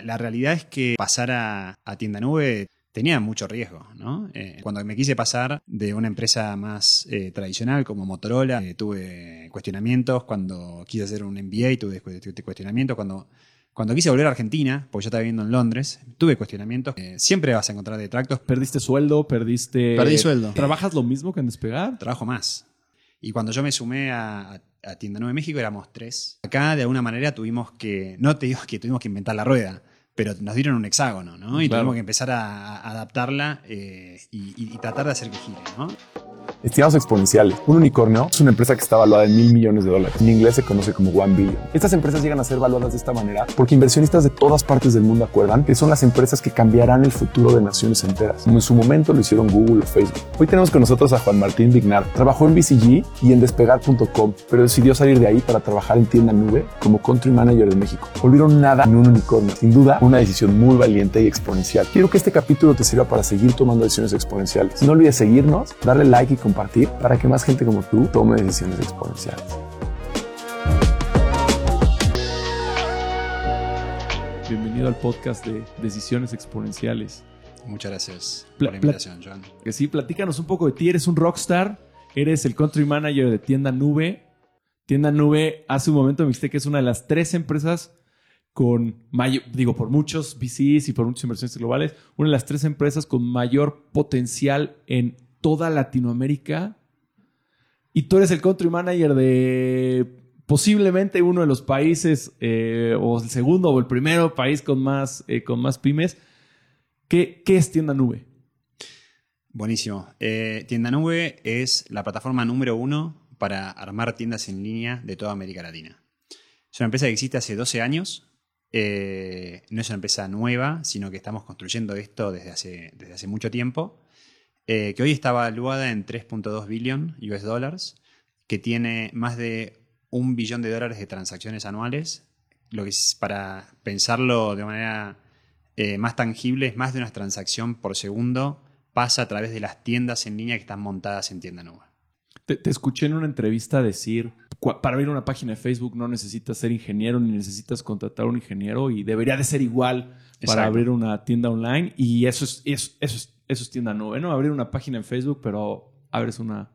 La, realidad es que pasar a, tienda nube tenía mucho riesgo, ¿no? Eh, cuando me quise pasar de una empresa más eh, tradicional como Motorola, eh, tuve cuestionamientos. Cuando quise hacer un MBA, tuve cuestionamientos. Cuando, cuando quise volver a Argentina, porque yo estaba viviendo en Londres, tuve cuestionamientos. siempre vas a encontrar detractos. ¿Perdiste sueldo? ¿Perdiste...? Perdí sueldo. ¿Trabajas lo mismo que en Despegar? Trabajo más. Y cuando yo me sumé a, Tienda Nueva México éramos tres. Acá de alguna manera tuvimos que, no te digo que tuvimos que inventar la rueda, pero nos dieron un hexágono, ¿no? Y tuvimos que empezar a, adaptarla eh, y, y, tratar de hacer que gire, ¿no? Estimados exponenciales, un unicornio es una empresa que está valuada en mil millones de dólares. En inglés se conoce como one billion. Estas empresas llegan a ser valuadas de esta manera porque inversionistas de todas partes del mundo acuerdan que son las empresas que cambiarán el futuro de naciones enteras, como en su momento lo hicieron Google o Facebook. Hoy tenemos con nosotros a Juan Martín Vignar. Trabajó en BCG y en despegar.com, pero decidió salir de ahí para trabajar en tienda nube como country manager de México. Volvieron nada en un unicornio. Sin duda, una decisión muy valiente y exponencial. Quiero que este capítulo te sirva para seguir tomando decisiones exponenciales. No olvides seguirnos, darle like y compartir compartir para que más gente como tú tome decisiones exponenciales. Bienvenido al podcast de Decisiones Exponenciales. Muchas gracias por la invitación, Joan. Que sí, platícanos un poco de ti. Eres un rockstar, eres el country manager de Tienda Nube. Tienda Nube, hace un momento me dijiste que es una de las tres empresas con mayor, digo, por muchos VCs y por muchos inversiones globales, una de las tres empresas con mayor potencial en toda Latinoamérica y tú eres el country manager de posiblemente uno de los países, eh, o el segundo o el primero país con más, eh, con más pymes. ¿Qué, es Tienda Nube? Buenísimo. Eh, tienda Nube es la plataforma número uno para armar tiendas en línea de toda América Latina. Es una empresa que existe hace 12 años. no es una empresa nueva, sino que estamos construyendo esto desde hace, desde hace mucho tiempo. Eh, que hoy está valuada en 3.2 billion US dollars, que tiene más de un billón de dólares de transacciones anuales, lo que para pensarlo de manera eh, más tangible, es más de una transacción por segundo pasa a través de las tiendas en línea que están montadas en tienda nueva. Te, escuché en una entrevista decir, para abrir una página de Facebook no necesitas ser ingeniero ni necesitas contratar a un ingeniero y debería de ser igual para abrir una tienda online y eso es, eso, eso es eso es tienda nube, ¿no? Abrir una página en Facebook, pero abres una,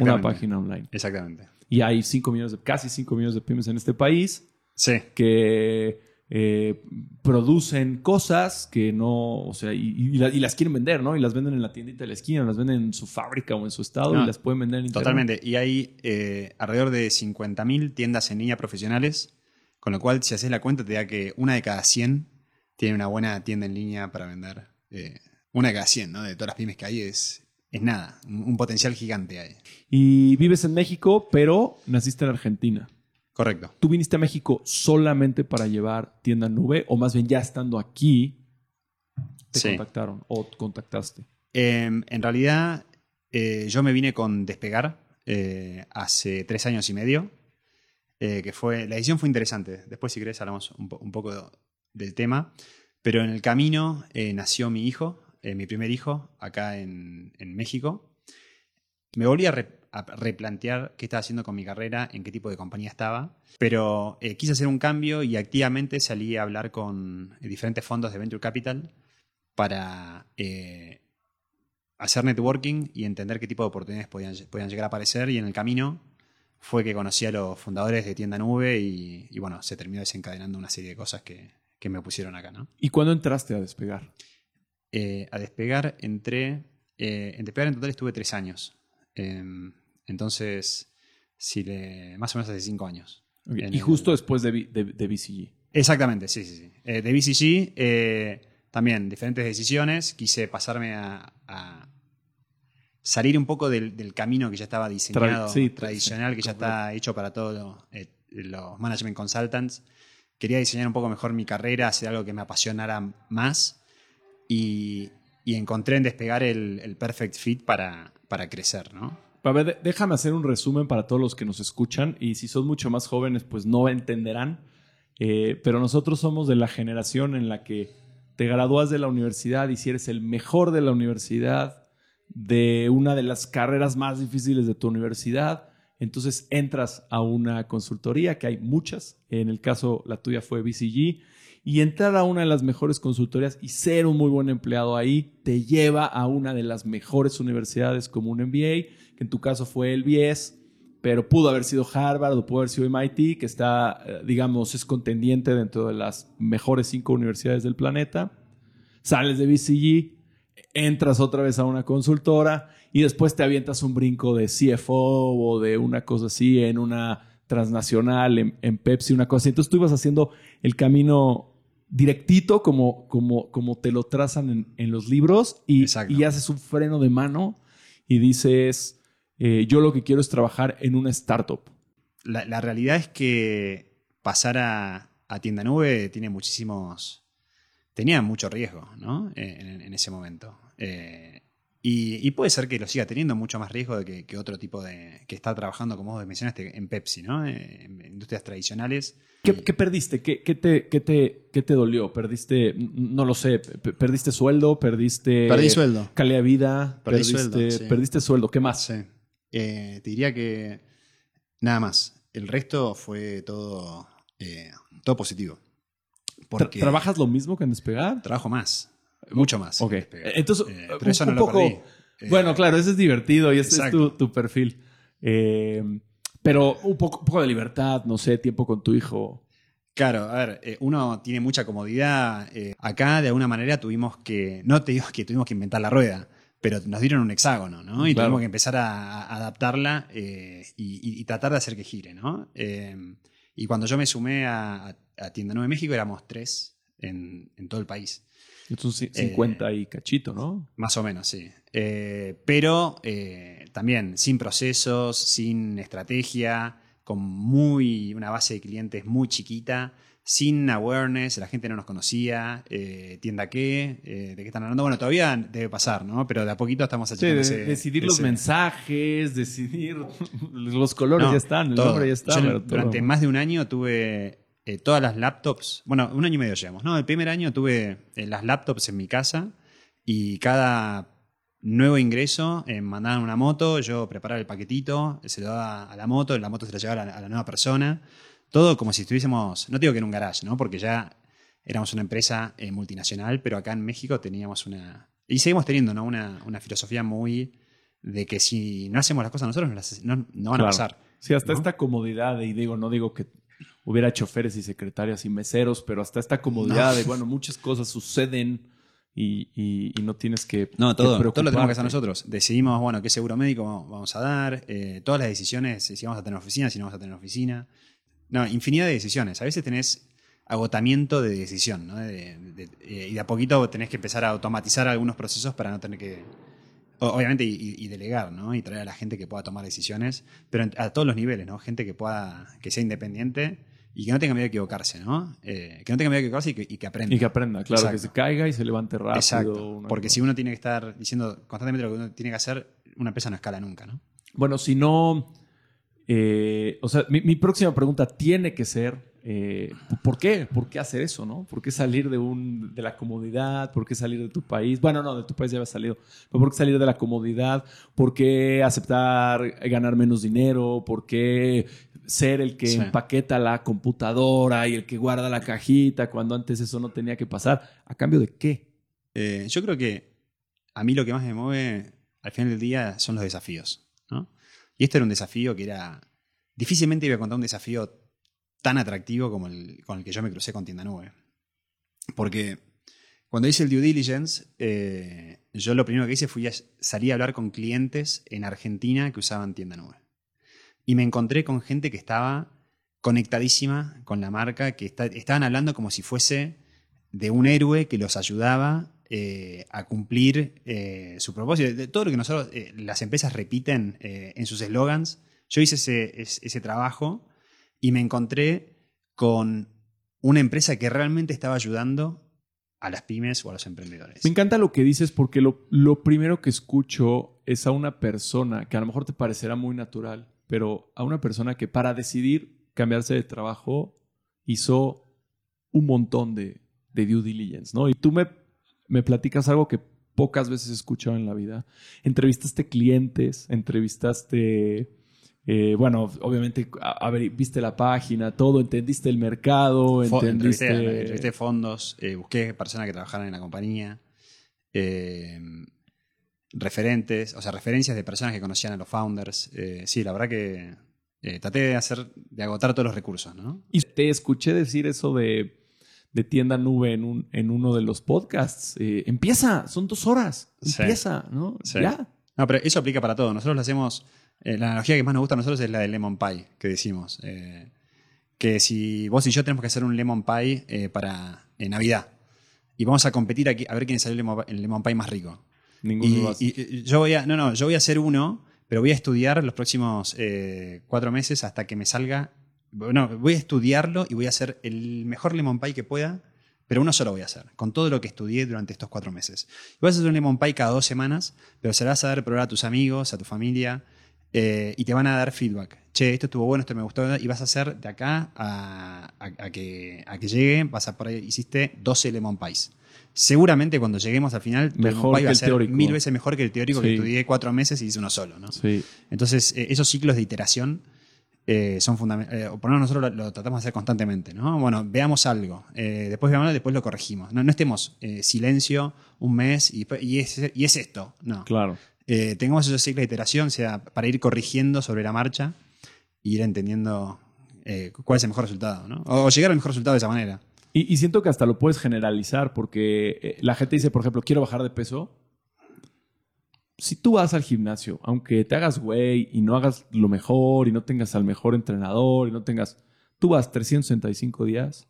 una página online. Exactamente. Y hay 5 millones de, casi 5 millones de pymes en este país sí. que eh, producen cosas que no, o sea, y, las quieren vender, ¿no? Y las venden en la tiendita de la esquina, las venden en su fábrica o en su estado y las pueden vender en internet. Totalmente. Y hay eh, alrededor de 50.000 tiendas en línea profesionales, con lo cual si haces la cuenta te da que una de cada 100 tiene una buena tienda en línea para vender. Eh, una de cada 100, ¿no? De todas las pymes que hay es, es nada, un, potencial gigante hay. Y vives en México, pero naciste en Argentina. Correcto. ¿Tú viniste a México solamente para llevar tienda nube o más bien ya estando aquí te contactaron o contactaste? Em, en realidad eh, yo me vine con Despegar eh, hace tres años y medio, eh, que fue, la edición fue interesante. Después si querés hablamos un, un poco del tema, pero en el camino nació mi hijo, eh, mi primer hijo, acá en, México. Me volví a, replantear qué estaba haciendo con mi carrera, en qué tipo de compañía estaba, pero eh, quise hacer un cambio y activamente salí a hablar con eh, diferentes fondos de Venture Capital para hacer networking y entender qué tipo de oportunidades podían, llegar a aparecer y en el camino fue que conocí a los fundadores de Tienda Nube y, bueno, se terminó desencadenando una serie de cosas que, que me pusieron acá, ¿no? ¿Y cuándo entraste a despegar? Eh, a despegar entré, eh, en despegar en total estuve tres años. Em, entonces, si le, más o menos hace cinco años. Y justo después de, de, BCG. Exactamente, sí, sí, sí. Eh, de BCG, también diferentes decisiones. Quise pasarme a, salir un poco del, camino que ya estaba diseñado, tradicional, que ya está hecho para todos los management consultants. Quería diseñar un poco mejor mi carrera, hacer algo que me apasionara más y, encontré en despegar el, perfect fit para, para crecer, ¿no? A ver, déjame hacer un resumen para todos los que nos escuchan y si son mucho más jóvenes pues no entenderán, eh, pero nosotros somos de la generación en la que te gradúas de la universidad y si eres el mejor de la universidad, de una de las carreras más difíciles de tu universidad, entonces entras a una consultoría, que hay muchas, en el caso la tuya fue BCG, Y entrar a una de las mejores consultorías y ser un muy buen empleado ahí te lleva a una de las mejores universidades como un MBA, que en tu caso fue el BS, pero pudo haber sido Harvard o pudo haber sido MIT, que está, eh, digamos, es contendiente dentro de las mejores cinco universidades del planeta. Sales de BCG, entras otra vez a una consultora y después te avientas un brinco de CFO o de una cosa así en una transnacional, en, Pepsi, una cosa. Entonces tú ibas haciendo el camino directito como, como, como te lo trazan en, los libros y, y, haces un freno de mano y dices, eh, yo lo que quiero es trabajar en una startup. La, realidad es que pasar a, tienda nube tiene muchísimos, tenía mucho riesgo ¿no? en, ese momento. Eh, y, puede ser que lo siga teniendo mucho más riesgo de que, otro tipo de. que está trabajando, como vos mencionaste, en Pepsi, ¿no? En, industrias tradicionales. ¿Qué, perdiste? ¿Qué, te, te, te, dolió? ¿Perdiste, no lo sé, perdiste sueldo? ¿Perdiste. Perdí sueldo. calidad de vida? Perdí perdiste, sueldo. ¿Perdiste sueldo? ¿Qué más? Sí. Eh, te diría que. Nada más. El resto fue todo. Eh, todo positivo. ¿Trabajas lo mismo que en Despegar? Trabajo más. Mucho más. Ok. Entonces, eh, pero eso no lo perdí. Eh, bueno, claro, eso es divertido y ese es tu, perfil. Eh, pero un poco, poco, de libertad, no sé, tiempo con tu hijo. Claro, a ver, uno tiene mucha comodidad. acá, de alguna manera, tuvimos que. No te digo que tuvimos que inventar la rueda, pero nos dieron un hexágono, ¿no? Y tuvimos que empezar a, adaptarla y, tratar de hacer que gire, ¿no? y cuando yo me sumé a, Tienda Nueva México, éramos tres en, en todo el país. Entonces 50 y cachito, ¿no? Más o menos, sí. Eh, pero eh, también sin procesos, sin estrategia, con muy una base de clientes muy chiquita, sin awareness, la gente no nos conocía, eh, tienda qué, de qué están hablando. Bueno, todavía debe pasar, ¿no? Pero de a poquito estamos achicando sí, Decidir los mensajes, decidir los colores ya están, el nombre ya está. durante más de un año tuve eh, todas las laptops, bueno, un año y medio llevamos, ¿no? El primer año tuve eh, las laptops en mi casa y cada nuevo ingreso eh, mandaban una moto, yo preparaba el paquetito, se lo daba a la moto, la moto se la llevaba a la, nueva persona, todo como si estuviésemos, no digo que en un garage, ¿no? Porque ya éramos una empresa multinacional, pero acá en México teníamos una, y seguimos teniendo, ¿no? Una, filosofía muy de que si no hacemos las cosas nosotros, no, van a pasar. Sí, hasta esta comodidad, y digo, no digo que hubiera choferes y secretarias y meseros, pero hasta esta comodidad de, bueno, muchas cosas suceden y, no tienes que. No, todo, todo lo tenemos que hacer nosotros. Decidimos, bueno, qué seguro médico vamos a dar, eh, todas las decisiones, si vamos a tener oficina, si no vamos a tener oficina. No, infinidad de decisiones. A veces tenés agotamiento de decisión, ¿no? Eh, y de a poquito tenés que empezar a automatizar algunos procesos para no tener que. Obviamente, y, delegar, ¿no? Y traer a la gente que pueda tomar decisiones, pero a todos los niveles, ¿no? Gente que pueda, que sea independiente y que no tenga miedo de equivocarse, ¿no? Eh, que no tenga miedo de equivocarse y que, aprenda. Y que aprenda, claro, que se caiga y se levante rápido. Exacto. Porque si uno tiene que estar diciendo constantemente lo que uno tiene que hacer, una empresa no escala nunca, ¿no? Bueno, si no. Eh, o sea, mi, próxima pregunta tiene que ser: eh, ¿por qué? ¿Por qué hacer eso, no? ¿Por qué salir de, un, de la comodidad? ¿Por qué salir de tu país? Bueno, no, de tu país ya había salido. Pero ¿por qué salir de la comodidad? ¿Por qué aceptar ganar menos dinero? ¿Por qué ser el que empaqueta la computadora y el que guarda la cajita cuando antes eso no tenía que pasar. ¿A cambio de qué? Eh, yo creo que a mí lo que más me mueve al final del día son los desafíos. Y este era un desafío que era. Difícilmente iba a contar un desafío tan atractivo como el con el que yo me crucé con Tienda Nube. Porque cuando hice el due diligence, eh, yo lo primero que hice fue salir a hablar con clientes en Argentina que usaban Tienda Nube. Y me encontré con gente que estaba conectadísima con la marca, que estaban hablando como si fuese de un héroe que los ayudaba eh, a cumplir eh, su propósito. De todo lo que nosotros, las empresas repiten en sus eslogans. Yo hice ese, trabajo y me encontré con una empresa que realmente estaba ayudando a las pymes o a los emprendedores. Me encanta lo que dices porque lo, lo primero que escucho es a una persona que a lo mejor te parecerá muy natural, pero a una persona que para decidir cambiarse de trabajo hizo un montón de, due diligence, ¿no? Y tú me, me platicas algo que pocas veces he escuchado en la vida. Entrevistaste clientes, entrevistaste Eh, bueno, obviamente, a, a ver, viste la página, todo, entendiste el mercado, entendiste... entrevisté, entrevisté fondos, eh, busqué personas que trabajaran en la compañía, eh, referentes, o sea, referencias de personas que conocían a los founders. Sí, la verdad que traté de hacer, de agotar todos los recursos, ¿no? Y te escuché decir eso de, de tienda nube en, un, en uno de los podcasts. Empieza, son dos horas. Sí. Empieza, ¿no? Sí. Ya. No, pero eso aplica para todo. Nosotros lo hacemos. Eh, la analogía que más nos gusta a nosotros es la del lemon pie, que decimos. Eh, que si vos y yo tenemos que hacer un lemon pie eh, para Navidad y vamos a competir aquí a ver quién sale el lemon, el lemon pie más rico. Ninguno Y, lo hace. y- y yo voy a, no, no, yo voy a hacer uno, pero voy a estudiar los próximos cuatro meses hasta que me salga. No, voy a estudiarlo y voy a hacer el mejor lemon pie que pueda, pero uno solo voy a hacer, con todo lo que estudié durante estos cuatro meses. Y vas a hacer un lemon pie cada dos semanas, pero se lo vas a dar a probar a tus amigos, a tu familia, eh, y te van a dar feedback. Che, esto estuvo bueno, esto me gustó, y vas a hacer de acá a, a- a que, a que llegue, vas a por ahí, hiciste 12 lemon pies. Seguramente cuando lleguemos al final, Mejor que va a ser teórico. mil veces mejor que el teórico que estudié cuatro meses y hice uno solo. ¿no? Sí. Entonces, eh, esos ciclos de iteración eh, son fundamentales. por lo menos nosotros lo, lo tratamos de hacer constantemente. ¿no? Bueno, veamos algo, eh, después veámoslo, después lo corregimos. No, no estemos eh, silencio un mes y, y, es, y es esto. No. Claro. Eh, tengamos esos ciclos de iteración, o sea, para ir corrigiendo sobre la marcha e ir entendiendo eh, cuál es el mejor resultado. ¿no? O, o llegar al mejor resultado de esa manera. Y, y siento que hasta lo puedes generalizar porque eh, la gente dice, por ejemplo, quiero bajar de peso. Si tú vas al gimnasio, aunque te hagas güey y no hagas lo mejor y no tengas al mejor entrenador y no tengas, tú vas 365 días,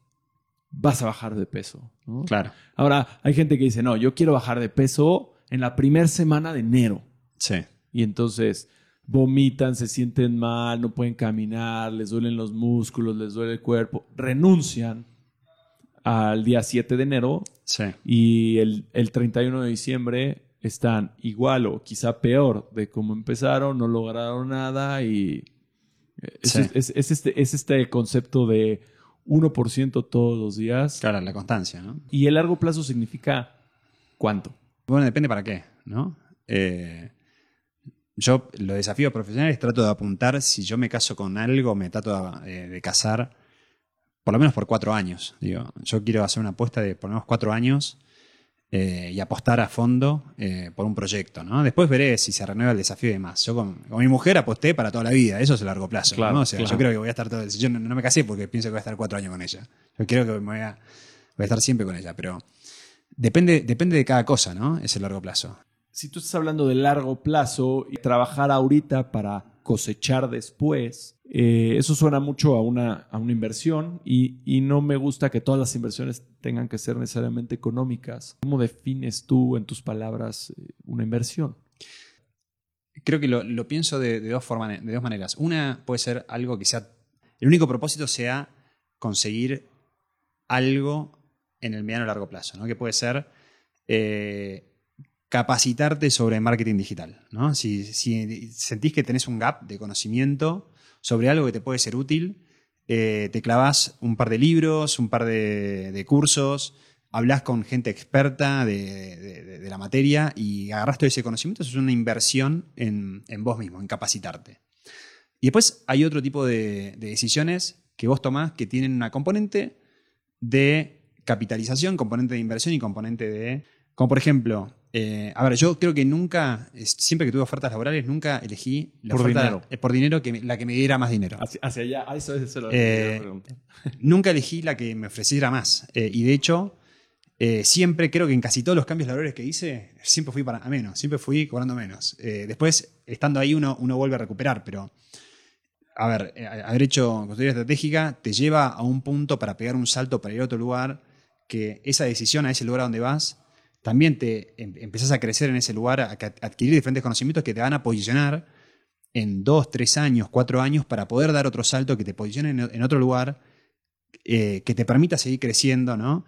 vas a bajar de peso. ¿no? Claro. Ahora, hay gente que dice, no, yo quiero bajar de peso en la primera semana de enero. Sí. Y entonces vomitan, se sienten mal, no pueden caminar, les duelen los músculos, les duele el cuerpo, renuncian al día 7 de enero Sí. y el, el 31 de diciembre están igual o quizá peor de cómo empezaron, no lograron nada y es, Sí. es- es este, es este concepto de 1% todos los días Claro, la constancia, ¿no? y el largo plazo significa cuánto. Bueno, depende para qué, ¿no? Eh, yo, los desafíos profesionales, trato de apuntar, si yo me caso con algo, me trato de, eh, de casar por lo menos por cuatro años. Digo, yo quiero hacer una apuesta de por lo menos cuatro años eh, y apostar a fondo eh, por un proyecto, ¿no? Después veré si se renueva el desafío y demás. Yo con, con mi mujer aposté para toda la vida, eso es a largo plazo, Claro, ¿no? O sea, claro. yo creo que voy a estar todo... Yo no, no me casé porque pienso que voy a estar cuatro años con ella. Yo creo que me voy a, voy a estar siempre con ella, pero depende, depende de cada cosa, ¿no? Ese largo plazo. Si tú estás hablando de largo plazo y trabajar ahorita para cosechar después, eh, eso suena mucho a una, a una inversión y, y no me gusta que todas las inversiones tengan que ser necesariamente económicas. ¿Cómo defines tú en tus palabras eh, una inversión? Creo que lo, lo pienso de, dos de dos maneras. Una puede ser algo que sea. El único propósito sea conseguir algo en el mediano o largo plazo, ¿no? Que puede ser eh, capacitarte sobre marketing digital, ¿no? Si, sentís que tenés un gap de conocimiento sobre algo que te puede ser útil, eh, te clavas un par de libros, un par de, cursos, hablas con gente experta de, la materia y agarras todo ese conocimiento, es una inversión en, en vos mismo, en capacitarte. Y después hay otro tipo de decisiones que vos tomás que tienen una componente de capitalización, componente de inversión y componente de... Como por ejemplo, eh, a ver, yo creo que nunca, es- siempre que tuve ofertas laborales, nunca elegí la Por oferta dinero. eh, por dinero que me- la que me diera más dinero. Hacia, hacia allá, a eso, eso lo Eh, nunca elegí la que me ofreciera más. Eh, y de hecho, eh, siempre creo que en casi todos los cambios laborales que hice, siempre fui para a menos, siempre fui cobrando menos. Después, estando ahí, uno, uno vuelve a recuperar, pero. A ver, haber hecho consultoría estratégica te lleva a un punto para pegar un salto para ir a otro lugar, que esa decisión a ese lugar a donde vas, también te em- empezás a crecer en ese lugar, a, adquirir diferentes conocimientos que te van a posicionar en dos, tres años, cuatro años para poder dar otro salto que te posicione en, otro lugar eh, que te permita seguir creciendo, ¿no?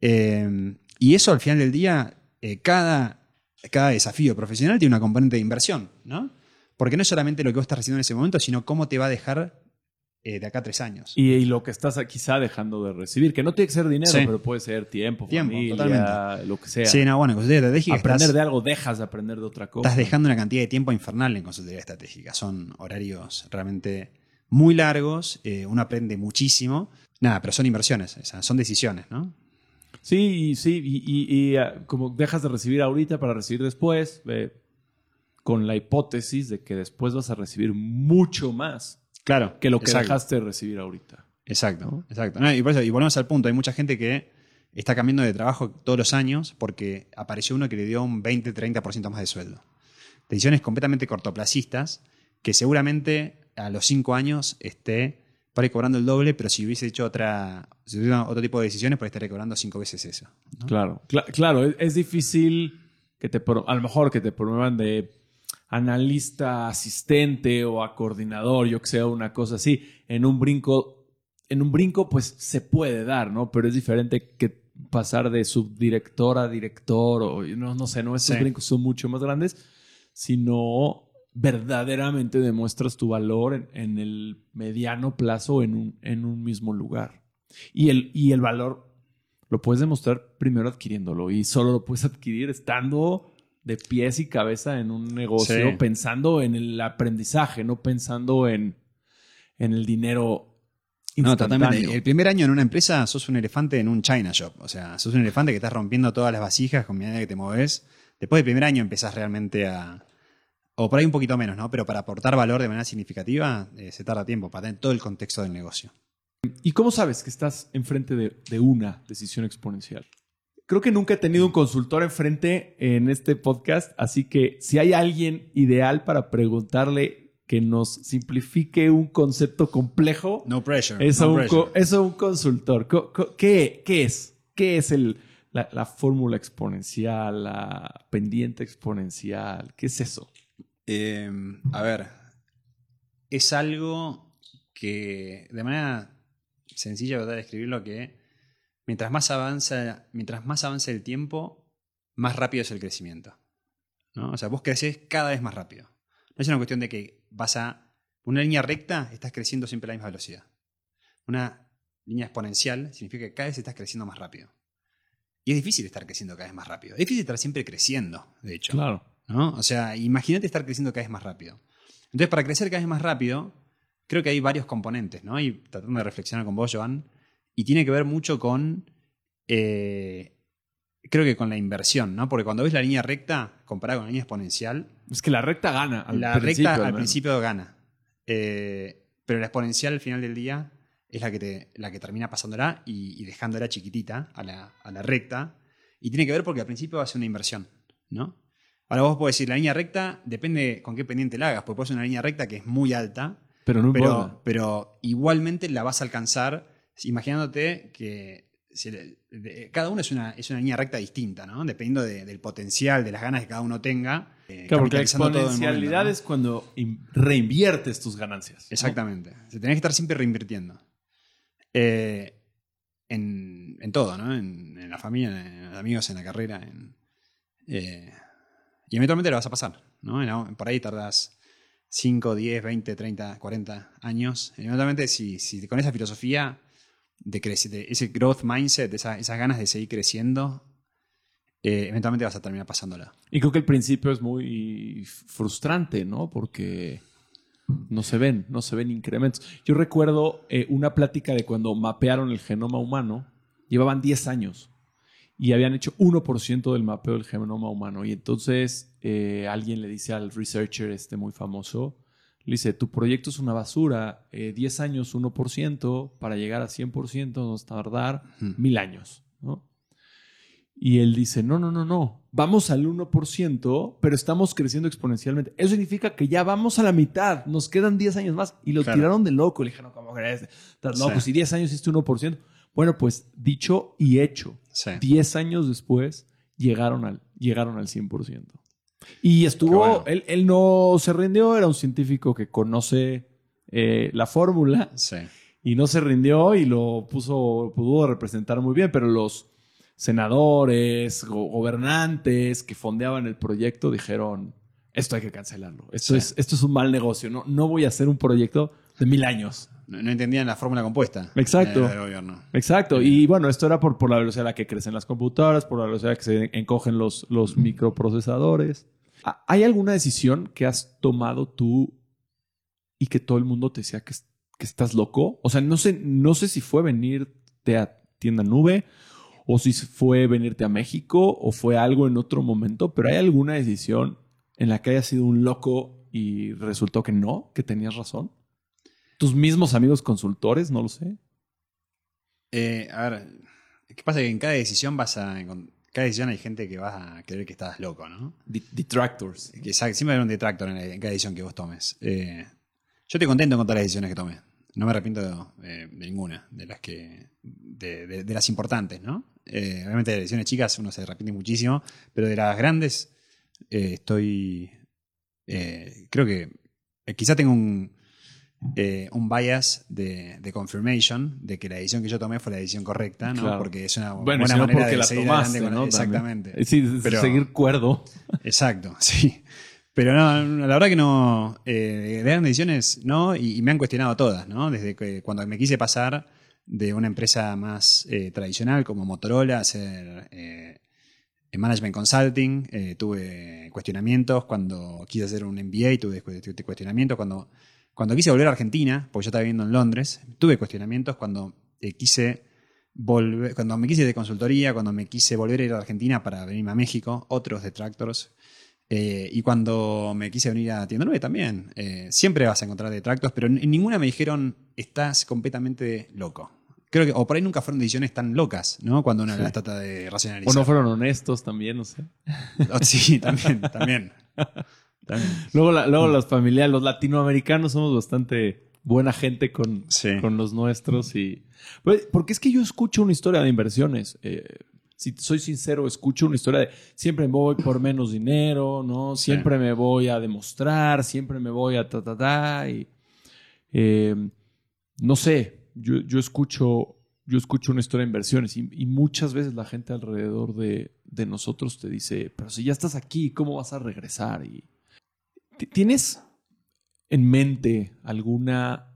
Eh, y eso al final del día, eh, cada, cada desafío profesional tiene una componente de inversión, ¿no? Porque no es solamente lo que vos estás haciendo en ese momento, sino cómo te va a dejar eh, de acá a tres años. Y, y lo que estás quizá dejando de recibir, que no tiene que ser dinero, Sí. pero puede ser tiempo, Tiempo, familia, totalmente. lo que sea. sí, no, bueno, en consultoría estratégica Aprender estás, de algo, dejas de aprender de otra cosa. estás dejando una cantidad de tiempo infernal en consultoría estratégica. Son horarios realmente muy largos, eh, uno aprende muchísimo. Nada, pero son inversiones, o sea, son decisiones, ¿no? Sí, sí, y, y- y, ah, como dejas de recibir ahorita para recibir después, eh, con la hipótesis de que después vas a recibir mucho más Claro. que lo que exacto. dejaste de recibir ahorita. Exacto, ¿no? exacto. No, y, por eso, y volvemos al punto, hay mucha gente que está cambiando de trabajo todos los años porque apareció uno que le dio un 20-30% más de sueldo. Decisiones completamente cortoplacistas que seguramente a los 5 años esté por ahí cobrando el doble, pero si hubiese hecho otra, si hubiera otro tipo de decisiones, por ahí estaría cobrando 5 veces eso. ¿no? Claro, Cla- claro, es, es difícil que te, a lo mejor que te promuevan de analista asistente o a coordinador, yo que sea una cosa así, en un brinco, en un brinco pues se puede dar, ¿no? Pero es diferente que pasar de subdirector a director o no, no sé, no, estos Sí. brincos son mucho más grandes, sino verdaderamente demuestras tu valor en, en el mediano plazo en un, en un mismo lugar. Y el, y el valor lo puedes demostrar primero adquiriéndolo y solo lo puedes adquirir estando de pies y cabeza en un negocio, Sí. pensando en el aprendizaje, no pensando en, en el dinero No, totalmente. El primer año en una empresa sos un elefante en un China shop. O sea, sos un elefante que estás rompiendo todas las vasijas con medida que te moves. Después del primer año empezás realmente a. O por ahí un poquito menos, ¿no? Pero para aportar valor de manera significativa eh, se tarda tiempo, para tener todo el contexto del negocio. ¿Y cómo sabes que estás enfrente de, de una decisión exponencial? Creo que nunca he tenido un consultor enfrente en este podcast, así que si hay alguien ideal para preguntarle que nos simplifique un concepto complejo, No pressure. es, a un, pressure. es a un consultor. Co- co- ¿Qué, qué es? ¿Qué es el, la, la fórmula exponencial, la pendiente exponencial? ¿Qué es eso? Eh, a ver, es algo que de manera sencilla voy a describirlo que mientras más avanza, mientras más el tiempo, más rápido es el crecimiento. ¿no? O sea, vos creces cada vez más rápido. No es una cuestión de que vas a una línea recta, estás creciendo siempre a la misma velocidad. Una línea exponencial significa que cada vez estás creciendo más rápido. Y es difícil estar creciendo cada vez más rápido. Es difícil estar siempre creciendo, de hecho. Claro. ¿no? O sea, imagínate estar creciendo cada vez más rápido. Entonces, para crecer cada vez más rápido, creo que hay varios componentes, ¿no? Y tratando de reflexionar con vos, Joan, y tiene que ver mucho con, eh, creo que con la inversión, ¿no? Porque cuando ves la línea recta comparada con la línea exponencial, Es que la recta gana. Al la principio, recta al menos. principio gana. Eh, pero la exponencial al final del día es la que, te, la que termina pasándola y, y dejándola chiquitita a la, a la recta. Y tiene que ver porque al principio va a ser una inversión, ¿no? Ahora vos podés decir, la línea recta depende con qué pendiente la hagas, porque puede ser una línea recta que es muy alta, Pero no pero igualmente la vas a alcanzar imaginándote que si le- de- cada uno es una, es una línea recta distinta, ¿no? Dependiendo de- del potencial, de las ganas que cada uno tenga. eh, Claro, porque la momento, exponencialidad ¿no? es cuando in- reinviertes tus ganancias. ¿no? Exactamente. O sea, tenés que estar siempre reinvirtiendo. Eh, en, en todo, ¿no? En, en la familia, en los amigos, en la carrera. En, eh, y eventualmente lo vas a pasar, ¿no? Por ahí tardas 5, 10, 20, 30, 40 años. Eventualmente, si, si con esa filosofía de, de ese growth mindset, de esa- esas ganas de seguir creciendo, eh, eventualmente vas a terminar pasándola. Y creo que el principio es muy frustrante, ¿no? Porque no se ven, no se ven incrementos. Yo recuerdo eh, una plática de cuando mapearon el genoma humano, llevaban 10 años y habían hecho 1% del mapeo del genoma humano. Y entonces eh, alguien le dice al researcher este muy famoso, le dice, tu proyecto es una basura, eh, 10 años 1%, para llegar a 100% nos tardar Ujú. mil años, ¿no? Y él dice, no, no, no, no, vamos al 1%, pero estamos creciendo exponencialmente. Eso significa que ya vamos a la mitad, nos quedan 10 años más. Y lo Claro. tiraron de loco. Le dijeron, ¿cómo crees? Estás loco, Sí. si 10 años hiciste 1%. Bueno, pues dicho y hecho, Sí. 10 años después llegaron al, llegaron al 100%. Y estuvo, bueno. él, él no se rindió, era un científico que conoce eh, la fórmula Sí. y no se rindió y lo puso, pudo representar muy bien, pero los senadores, go- gobernantes que fondeaban el proyecto dijeron, esto hay que cancelarlo, esto, Sí. es, esto es un mal negocio, no, no voy a hacer un proyecto de mil años. No, no entendían la fórmula compuesta. Exacto. eh, del gobierno. Exacto. Y bueno, esto era por, por la velocidad a la que crecen las computadoras, por la velocidad a la que se encogen los, los microprocesadores. ¿Ha- ¿Hay alguna decisión que has tomado tú y que todo el mundo te decía que estás loco? O sea, no sé, no sé si fue venirte a tienda nube o si fue venirte a México o fue algo en otro momento, pero ¿hay alguna decisión en la que hayas sido un loco y resultó que no, que tenías razón? ¿Tus mismos amigos consultores? No lo sé. Eh, a ver, ¿qué pasa? Que en cada decisión vas a. Cada decisión hay gente que va a creer que estás loco, ¿no? De- Detractors. Que siempre hay un detractor en, la- en cada decisión que vos tomes. Eh, yo estoy contento con todas las decisiones que tomé. No me arrepiento eh, de ninguna, de las que. de, de- de las importantes, ¿no? Eh, obviamente de decisiones chicas uno se arrepiente muchísimo, pero de las grandes eh, estoy. creo que quizá tengo un, eh, un bias de, de confirmation de que la decisión que yo tomé fue la decisión correcta, ¿no? Claro. Porque es una Bueno, buena manera de la seguir tomaste, adelante con- ¿no? Exactamente. También. Sí, Pero- seguir cuerdo. Exacto, sí. Pero no, la verdad que no. Eh, de grandes decisiones, no, y, y me han cuestionado todas, ¿no? Desde que cuando me quise pasar de una empresa más eh, tradicional como Motorola a hacer eh, en Management Consulting, eh, tuve cuestionamientos. Cuando quise hacer un MBA, tuve cuestionamientos. Cuando, cuando quise volver a Argentina, porque yo estaba viviendo en Londres, tuve cuestionamientos. Cuando eh, quise volver, cuando me quise de consultoría, cuando me quise volver a ir a Argentina para venirme a México, otros detractors. Eh, y cuando me quise venir a Tienda 9 también. Eh, siempre vas a encontrar detractos, pero en ninguna me dijeron estás completamente loco. Creo que, o por ahí nunca fueron decisiones tan locas, ¿no? Cuando uno Sí. las trata de O racionalizar. no fueron honestos también, no sé. Oh, sí, también, también. Luego, la- luego los familiares, los latinoamericanos somos bastante buena gente con, Sí. con los nuestros. y Pues, Porque es que yo escucho una historia de inversiones. eh, si soy sincero, escucho una historia de siempre me voy por menos dinero, ¿no? Sí. Siempre me voy a demostrar, siempre me voy a ta, ta, ta. Y, eh, no sé, yo, yo escucho, yo escucho una historia de inversiones y, y muchas veces la gente alrededor de, de nosotros te dice, pero si ya estás aquí, ¿cómo vas a regresar? Y, ¿Ti- ¿Tienes en mente alguna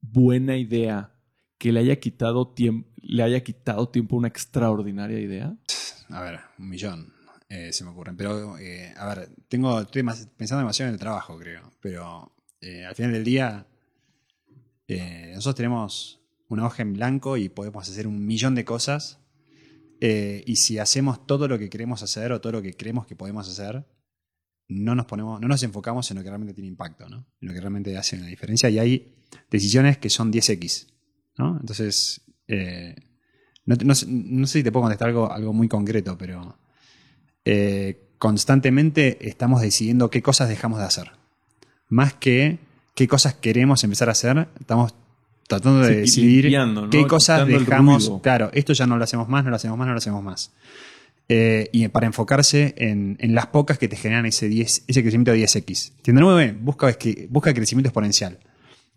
buena idea que le haya quitado tiempo, le haya quitado tiempo una extraordinaria idea? A ver, un millón eh, se me ocurren. Pero, eh, a ver, tengo, estoy pensando demasiado en el trabajo, creo. Pero eh, al final del día, nosotros tenemos una hoja en blanco y podemos hacer un millón de cosas. Y si hacemos todo lo que queremos hacer o todo lo que creemos que podemos hacer, no nos ponemos, no nos enfocamos en lo que realmente tiene impacto, ¿no? En lo que realmente hace una diferencia. Y hay decisiones que son 10x, ¿no? Entonces, eh, no, no sé- no sé si te puedo contestar algo, algo muy concreto, pero eh, constantemente estamos decidiendo qué cosas dejamos de hacer. Más que qué cosas queremos empezar a hacer, estamos tratando de Sí, decidir qué cosas dejamos. Claro, esto ya no lo hacemos más, no lo hacemos más, no lo hacemos más. Eh, y para enfocarse en, en las pocas que te generan ese, 10, ese crecimiento de 10x. Tienda 9 busca, busca crecimiento exponencial.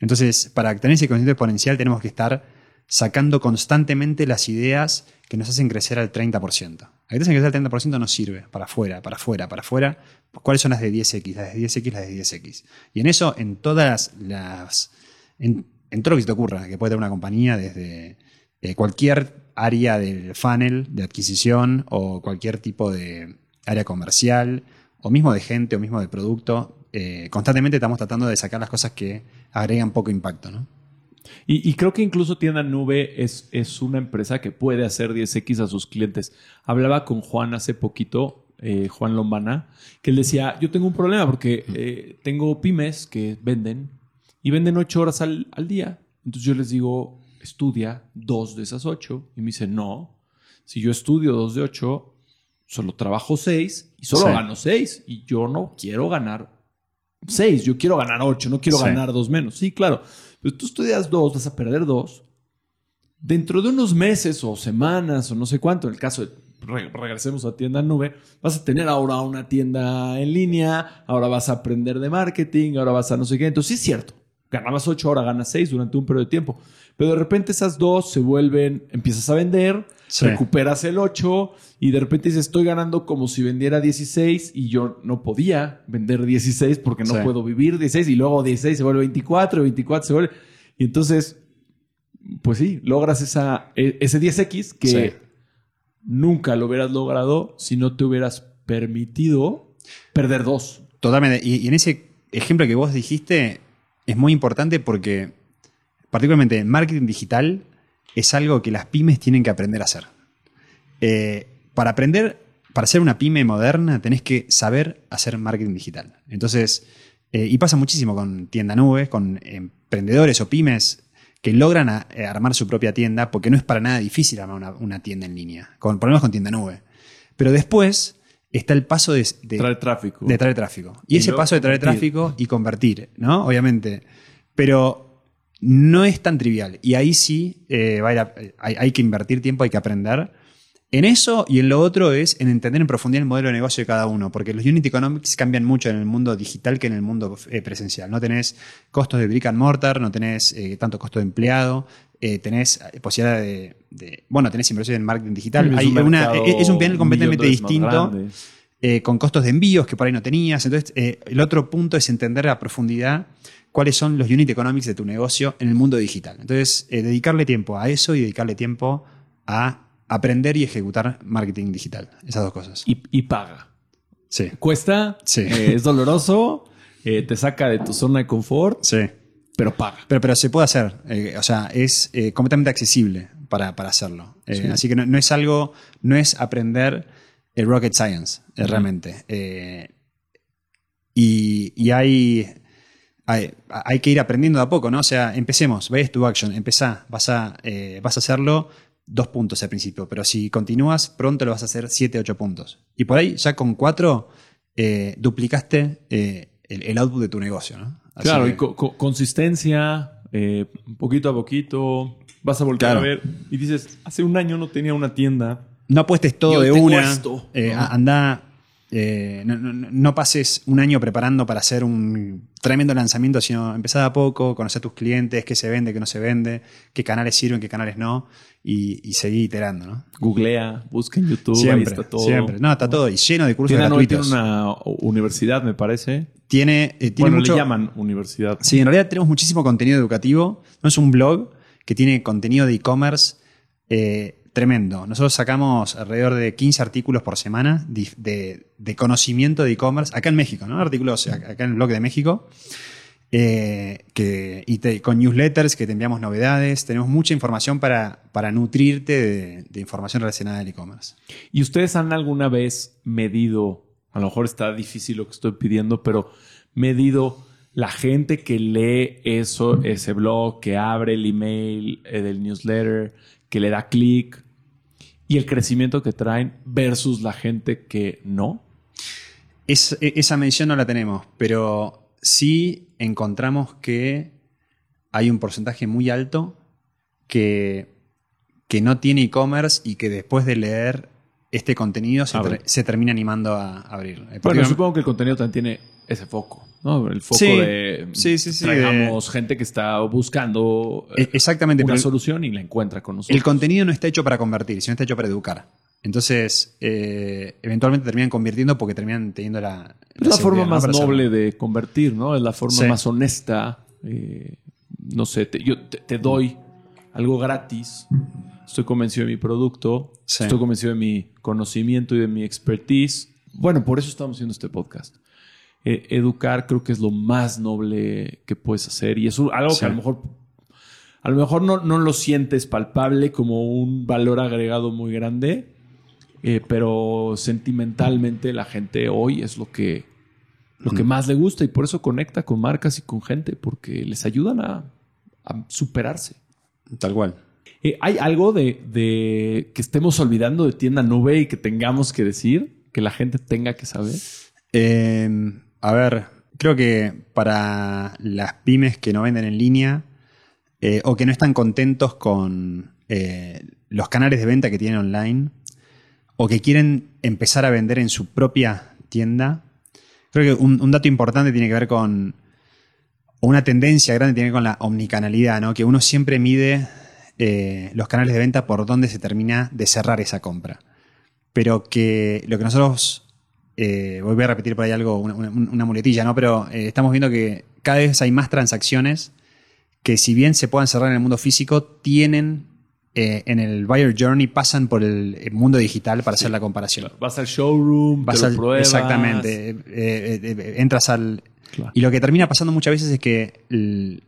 Entonces, para tener ese crecimiento exponencial tenemos que estar sacando constantemente las ideas que nos hacen crecer al 30%. A que te crecer al 30% no sirve, para afuera, para afuera, para afuera. ¿Cuáles son las de 10x? Las de 10x, las de 10x. Y en eso, en todas las... En, en todo lo que se te ocurra, que puede tener una compañía, desde eh, cualquier área del funnel de adquisición o cualquier tipo de área comercial, o mismo de gente, o mismo de producto, eh, constantemente estamos tratando de sacar las cosas que agregan poco impacto, ¿no? Y, creo que incluso Tienda Nube es, es una empresa que puede hacer 10X a sus clientes. Hablaba con Juan hace poquito, eh, Juan Lombana, que él decía, yo tengo un problema porque eh, tengo pymes que venden y venden ocho horas al, al día. Entonces yo les digo, estudia dos de esas ocho. Y me dice, no, si yo estudio dos de ocho, solo trabajo seis y solo Sí. gano seis. Y yo no quiero ganar seis, yo quiero ganar ocho, no quiero Sí. ganar dos menos. Sí, claro. Pero tú estudias dos, vas a perder dos. Dentro de unos meses o semanas o no sé cuánto, en el caso de re- regresemos a tienda nube, vas a tener ahora una tienda en línea, ahora vas a aprender de marketing, ahora vas a no sé qué. Entonces, sí es cierto, ganabas ocho, ahora ganas seis durante un periodo de tiempo. Pero de repente esas dos se vuelven, empiezas a vender, Sí. recuperas el 8 y de repente dices, estoy ganando como si vendiera 16 y yo no podía vender 16 porque no Sí. puedo vivir 16 y luego 16 se vuelve 24, 24 se vuelve... Y entonces, pues sí, logras esa, e- ese 10X que Sí. nunca lo hubieras logrado si no te hubieras permitido perder dos. Totalmente. Y, y en ese ejemplo que vos dijiste es muy importante porque, particularmente en marketing digital, es algo que las pymes tienen que aprender a hacer. Eh, para aprender, para ser una pyme moderna, tenés que saber hacer marketing digital. Entonces, eh, y pasa muchísimo con tienda nubes, con emprendedores o pymes que logran a- eh, armar su propia tienda, porque no es para nada difícil armar una, una tienda en línea, con problemas con tienda nube. Pero después está el paso de, de- Trae tráfico. de traer tráfico. Y, Y ese paso de traer convertir. tráfico y convertir, ¿no? Obviamente. Pero no es tan trivial. Y ahí sí eh, va a hay, hay que invertir tiempo, hay que aprender. En eso y en lo otro es en entender en profundidad el modelo de negocio de cada uno, porque los unit economics cambian mucho en el mundo digital que en el mundo eh, presencial. No tenés costos de brick and mortar, no tenés eh, tanto costo de empleado, tenés posibilidad de, de- Bueno, tenés inversión en marketing digital. Es Hay un una- mercado es un panel millón completamente más distinto. Eh, con costos de envíos que por ahí no tenías. Entonces, eh, el otro punto es entender a profundidad cuáles son los unit economics de tu negocio en el mundo digital. Entonces, eh, dedicarle tiempo a eso y dedicarle tiempo a aprender y ejecutar marketing digital. Esas dos cosas. Y, y paga. Sí. Cuesta, Sí. es doloroso, te saca de tu zona de confort, Sí. pero paga. Pero, pero se puede hacer. o sea, es completamente accesible para, para hacerlo. Sí. Así que no, no es algo, no es aprender el rocket science, eh, realmente. Eh, y, y hay, hay, hay que ir aprendiendo de a poco, ¿no? O sea, empecemos, ves tu action, empezá, vas a, eh, vas a hacerlo dos puntos al principio, pero si continúas, pronto lo vas a hacer siete, ocho puntos. Y por ahí, ya con cuatro, eh, duplicaste el, el output de tu negocio, ¿no? Así claro, que- y co- co- consistencia, poquito a poquito, vas a volver Claro. a ver y dices, hace un año no tenía una tienda. No apuestes todo de una. esto, Eh, ¿no? a- Anda. eh, no, no- no pases un año preparando para hacer un tremendo lanzamiento, sino empezar de a poco, conocer tus clientes, qué se vende, qué no se vende, qué canales sirven, qué canales no, y, y seguir iterando, ¿no? Googlea, busca en YouTube, ahí siempre, está todo. siempre. No, está todo y lleno de cursos tiene gratuitos. una universidad, me parece. Tiene, eh, tiene bueno, mucho- le llaman universidad. Sí, en realidad tenemos muchísimo contenido educativo. No es un blog que tiene contenido de e-commerce eh, tremendo. Nosotros sacamos alrededor de 15 artículos por semana de, conocimiento de e-commerce, acá en México, ¿no? Artículos ac- acá en el blog de México. eh, que, y te- con newsletters que te enviamos novedades. Tenemos mucha información para, para nutrirte de, de información relacionada al e-commerce. ¿Y ustedes han alguna vez medido, a lo mejor está difícil lo que estoy pidiendo, pero medido la gente que lee eso, ese blog, que abre el email eh, del newsletter, que le da clic y el crecimiento que traen versus la gente que no? Es- e- esa mención no la tenemos, pero sí encontramos que hay un porcentaje muy alto que, que no tiene e-commerce y que después de leer este contenido se, ter- se termina animando a abrir. Bueno, supongo que el contenido también tiene ese foco, ¿no? El foco Sí, de sí, sí, sí, traigamos gente que está buscando eh, Exactamente, una solución y la encuentra con nosotros. el contenido no está hecho para convertir, sino está hecho para educar. Entonces, eh, eventualmente terminan convirtiendo porque terminan teniendo la. Es la forma ¿no? más hacerlo. noble de convertir, ¿no? Es la forma Sí. más honesta. eh, no sé, te, yo te, te doy algo gratis. Estoy convencido de mi producto. Sí. Estoy convencido de mi conocimiento y de mi expertise. Bueno, por eso estamos haciendo este podcast. Eh, educar creo que es lo más noble que puedes hacer. Y es un- algo Sí. que a lo mejor, a lo mejor no, no lo sientes palpable como un valor agregado muy grande. eh, pero sentimentalmente la gente hoy es lo que, lo que Mm. más le gusta y por eso conecta con marcas y con gente porque les ayudan a, a superarse. Tal cual. Eh, ¿Hay algo de, de que estemos olvidando de tienda nube y que tengamos que decir, que la gente tenga que saber? Eh, a ver, creo que para las pymes que no venden en línea eh, o que no están contentos con eh, los canales de venta que tienen online o que quieren empezar a vender en su propia tienda, creo que un, dato importante tiene que ver con, o una tendencia grande tiene que ver con la omnicanalidad, ¿no? que uno siempre mide eh, los canales de venta por donde se termina de cerrar esa compra. Pero que lo que nosotros, eh, voy a repetir por ahí algo, una, una- una muletilla, ¿no? Pero eh, estamos viendo que cada vez hay más transacciones que si bien se puedan cerrar en el mundo físico, tienen eh, en el buyer journey, pasan por el, el mundo digital para hacer la comparación. Vas al showroom, Vas te lo al- pruebas. exactamente. entras al. Claro. Y lo que termina pasando muchas veces es que el,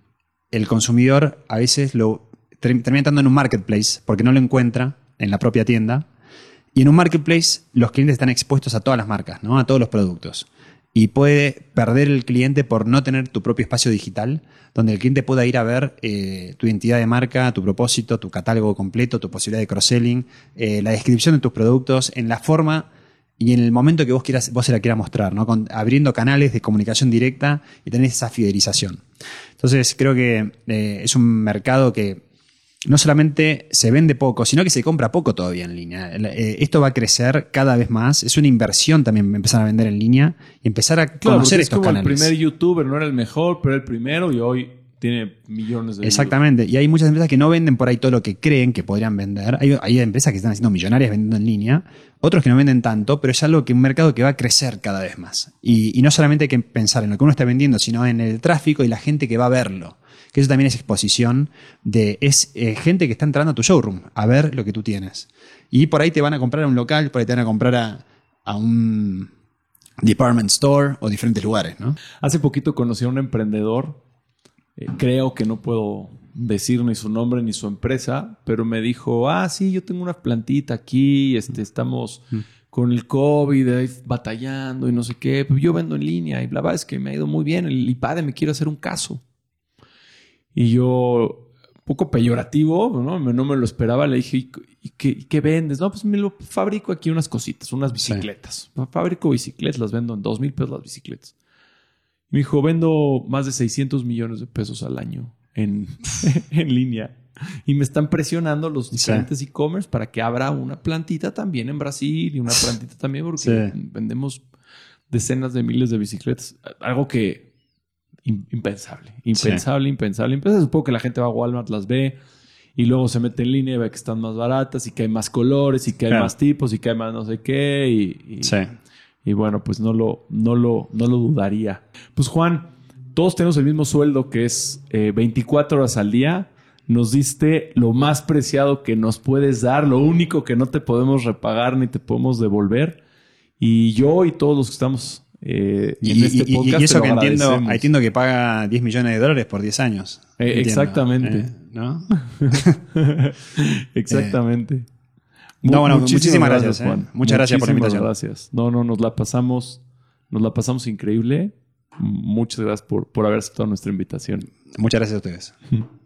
el consumidor a veces lo ter- termina entrando en un marketplace porque no lo encuentra en la propia tienda. Y en un marketplace los clientes están expuestos a todas las marcas, ¿no? a todos los productos. Y puede perder el cliente por no tener tu propio espacio digital, donde el cliente pueda ir a ver eh, tu identidad de marca, tu propósito, tu catálogo completo, tu posibilidad de cross-selling, eh, la descripción de tus productos, en la forma y en el momento que vos quieras, vos se la quieras mostrar, ¿no? Abriendo canales de comunicación directa y tener esa fidelización. Entonces, creo que eh, es un mercado que no solamente se vende poco, sino que se compra poco todavía en línea. Eh, esto va a crecer cada vez más. Es una inversión también empezar a vender en línea y empezar a Claro, conocer porque es estos como canales. el primer youtuber, no era el mejor, pero el primero y hoy tiene millones de Exactamente. Y hay muchas empresas que no venden por ahí todo lo que creen que podrían vender. Hay, hay empresas que están haciendo millonarias vendiendo en línea, otros que no venden tanto, pero es algo que un mercado que va a crecer cada vez más. Y, y no solamente hay que pensar en lo que uno está vendiendo, sino en el tráfico y la gente que va a verlo. Que eso también es exposición de es eh, gente que está entrando a tu showroom a ver lo que tú tienes. Y por ahí te van a comprar a un local, por ahí te van a comprar a, a un department store o diferentes lugares, ¿no? Hace poquito conocí a un emprendedor, eh, creo que no puedo decir ni su nombre ni su empresa, pero me dijo, ah, sí, yo tengo una plantita aquí, este, estamos con el COVID ahí batallando y no sé qué, pero yo vendo en línea y bla, bla, es que me ha ido muy bien, el IPADE me quiere hacer un caso. Y yo, un poco peyorativo, ¿no? Me- no me lo esperaba, le dije, ¿y qué, y qué vendes? No, pues me lo fabrico aquí unas cositas, unas Sí. bicicletas. Fabrico bicicletas, las vendo en dos mil pesos las bicicletas. Me dijo, vendo más de 600 millones de pesos al año en, en línea. Y me están presionando los diferentes e-commerce para que abra una plantita también en Brasil y una plantita también porque Sí. vendemos decenas de miles de bicicletas. Algo que im- impensable, impensable, impensable, impensable. Supongo que la gente va a Walmart, las ve y luego se mete en línea y ve que están más baratas y que hay más colores y que hay Claro. más tipos y que hay más no sé qué y, y- Sí. y bueno, pues no lo, no lo, no lo dudaría. Pues Juan, todos tenemos el mismo sueldo que es eh, 24 horas al día. Nos diste lo más preciado que nos puedes dar, lo único que no te podemos repagar ni te podemos devolver. Y yo y todos los que estamos eh, Y, en este y- y- podcast y te eso que entiendo, entiendo que paga 10 millones de dólares por 10 años. Eh, exactamente. eh, ¿no? Exactamente. No, bueno, Muchísimas muchísimas gracias. Muchas gracias por la invitación. gracias. No, no, nos la pasamos, nos la pasamos increíble. Muchas gracias por, por haber aceptado nuestra invitación. Muchas gracias a ustedes.